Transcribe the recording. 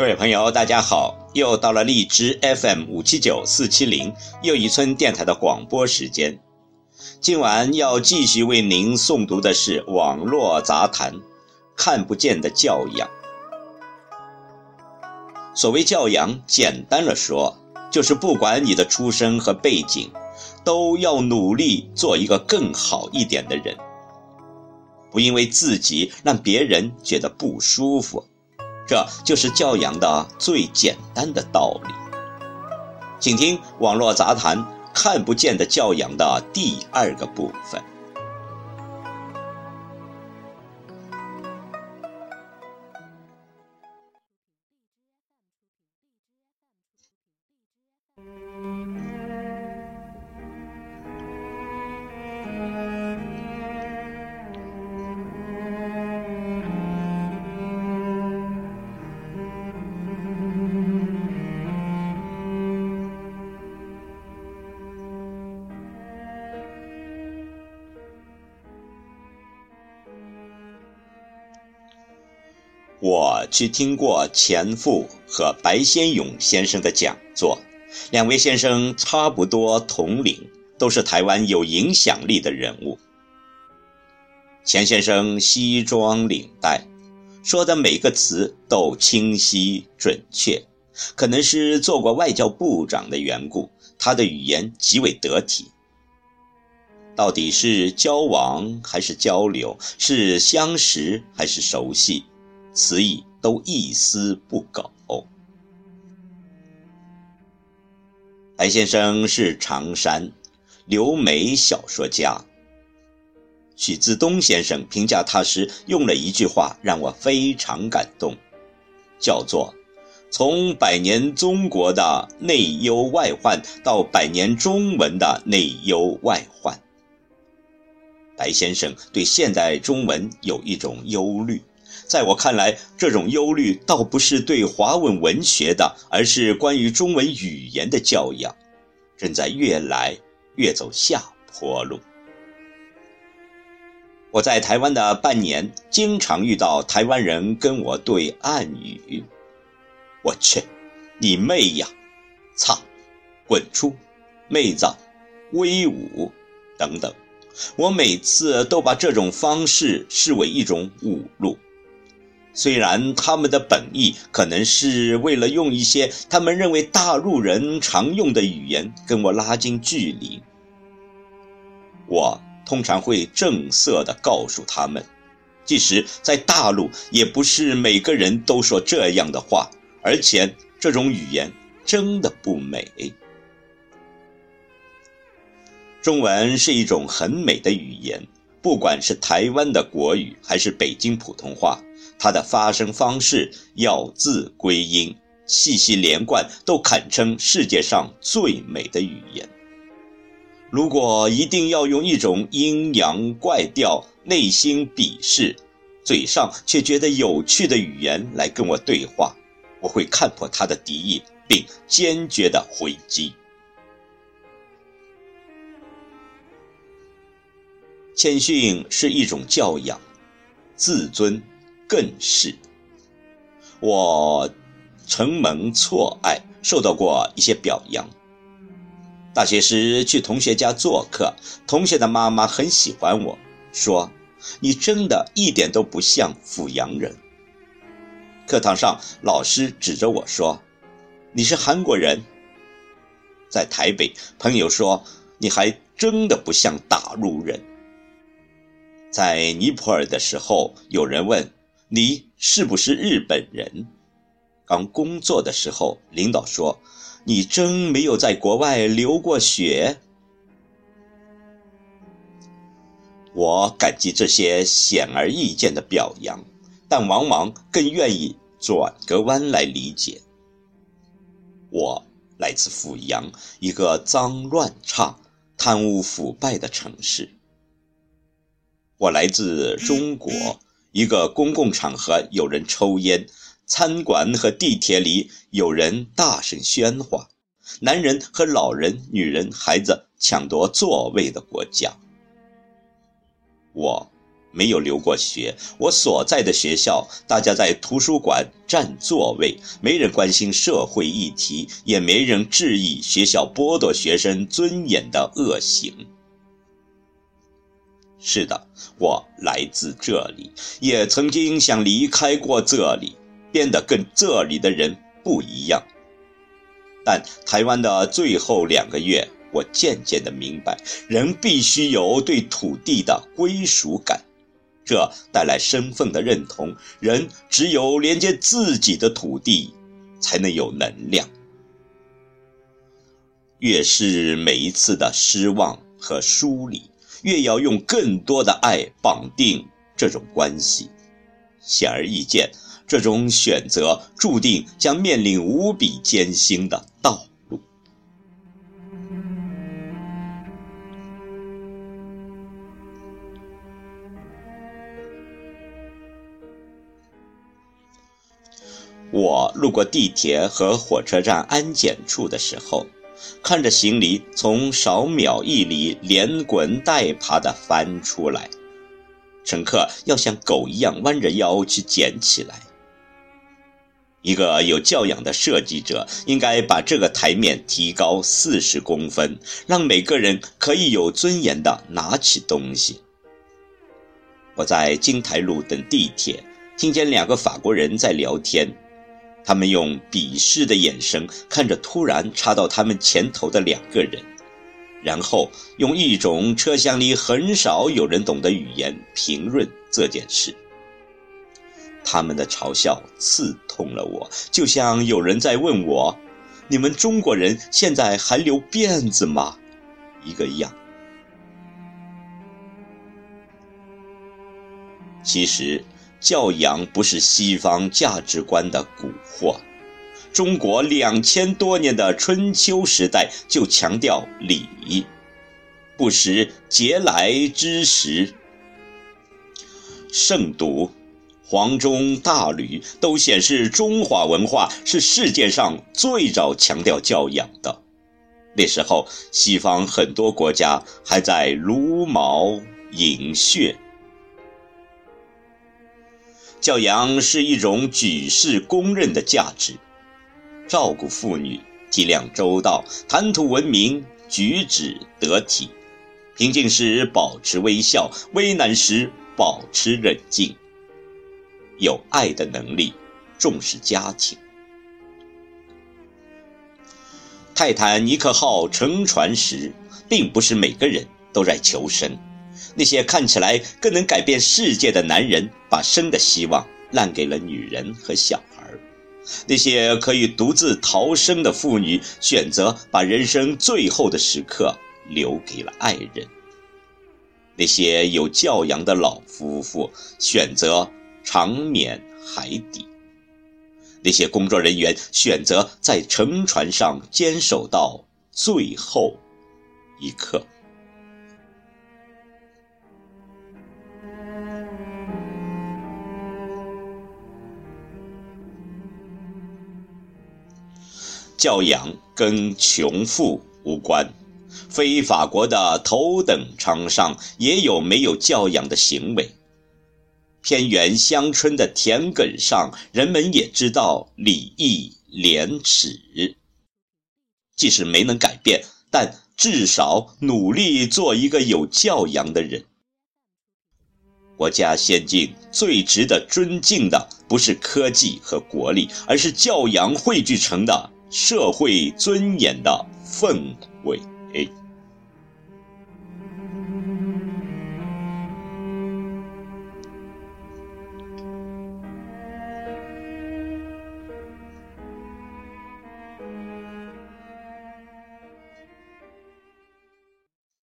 各位朋友，大家好！又到了荔枝 FM 五七九四七零又一村电台的广播时间。今晚要继续为您诵读的是《网络杂谈》，看不见的教养。所谓教养，简单了说，就是不管你的出身和背景，都要努力做一个更好一点的人，不因为自己让别人觉得不舒服。这就是教养的最简单的道理。请听《网络杂谈》看不见的教养的第二个部分。我去听过钱复和白先勇先生的讲座，两位先生差不多同龄，都是台湾有影响力的人物。钱先生西装领带，说的每个词都清晰准确，可能是做过外交部长的缘故，他的语言极为得体。到底是交往还是交流？是相识还是熟悉？词意都一丝不苟。白先生是常山留美小说家。许自东先生评价他时用了一句话，让我非常感动，叫做“从百年中国的内忧外患到百年中文的内忧外患”。白先生对现代中文有一种忧虑。在我看来，这种忧虑倒不是对华文文学的，而是关于中文语言的教养，正在越来越走下坡路。我在台湾的半年，经常遇到台湾人跟我对暗语：“我去，你妹呀，操，滚出，妹子，威武，等等。”我每次都把这种方式视为一种侮辱。虽然他们的本意可能是为了用一些他们认为大陆人常用的语言跟我拉近距离，我通常会正色地告诉他们，即使在大陆，也不是每个人都说这样的话，而且这种语言真的不美。中文是一种很美的语言，不管是台湾的国语还是北京普通话。它的发声方式、咬字归音、细细连贯，都堪称世界上最美的语言。如果一定要用一种阴阳怪调、内心鄙视、嘴上却觉得有趣的语言来跟我对话，我会看破他的敌意，并坚决的回击。谦逊是一种教养，自尊。更是，我承蒙错爱，受到过一些表扬。大学时去同学家做客，同学的妈妈很喜欢我，说：“你真的一点都不像阜阳人。”课堂上，老师指着我说：“你是韩国人。”在台北，朋友说：“你还真的不像大陆人。”在尼泊尔的时候，有人问。你是不是日本人？刚工作的时候，领导说：“你真没有在国外流过血。”我感激这些显而易见的表扬，但往往更愿意转个弯来理解。我来自阜阳，一个脏乱差、贪污腐败的城市。我来自中国。一个公共场合有人抽烟，餐馆和地铁里有人大声喧哗，男人和老人、女人、孩子抢夺座位的国家。我没有留过学。我所在的学校，大家在图书馆占座位，没人关心社会议题，也没人质疑学校剥夺学生尊严的恶行。是的，我来自这里，也曾经想离开过这里，变得跟这里的人不一样。但台湾的最后两个月，我渐渐的明白，人必须有对土地的归属感，这带来身份的认同。人只有连接自己的土地，才能有能量。越是每一次的失望和疏离。越要用更多的爱绑定这种关系，显而易见，这种选择注定将面临无比艰辛的道路。我路过地铁和火车站安检处的时候。看着行李从少秒一里连滚带爬地翻出来，乘客要像狗一样弯着腰去捡起来。一个有教养的设计者应该把这个台面提高四十公分，让每个人可以有尊严地拿起东西。我在金台路等地铁，听见两个法国人在聊天。他们用鄙视的眼神看着突然插到他们前头的两个人，然后用一种车厢里很少有人懂的语言评论这件事。他们的嘲笑刺痛了我，就像有人在问我：“你们中国人现在还留辫子吗？”一个样。其实。教养不是西方价值观的蛊惑，中国两千多年的春秋时代就强调礼，不食嗟来之食。圣读、黄钟、大吕都显示中华文化是世界上最早强调教养的。那时候，西方很多国家还在茹毛饮血。教养是一种举世公认的价值，照顾妇女，体谅周到，谈吐文明，举止得体，平静时保持微笑，危难时保持冷静，有爱的能力，重视家庭。泰坦尼克号沉船时，并不是每个人都在求生。那些看起来更能改变世界的男人，把生的希望让给了女人和小孩；那些可以独自逃生的妇女，选择把人生最后的时刻留给了爱人；那些有教养的老夫妇，选择长眠海底；那些工作人员选择在沉船上坚守到最后一刻。教养跟穷富无关，非法国的头等舱上也有没有教养的行为。偏远乡村的田埂上，人们也知道礼义廉耻。即使没能改变，但至少努力做一个有教养的人。国家先进最值得尊敬的，不是科技和国力，而是教养汇聚成的。社会尊严的氛围。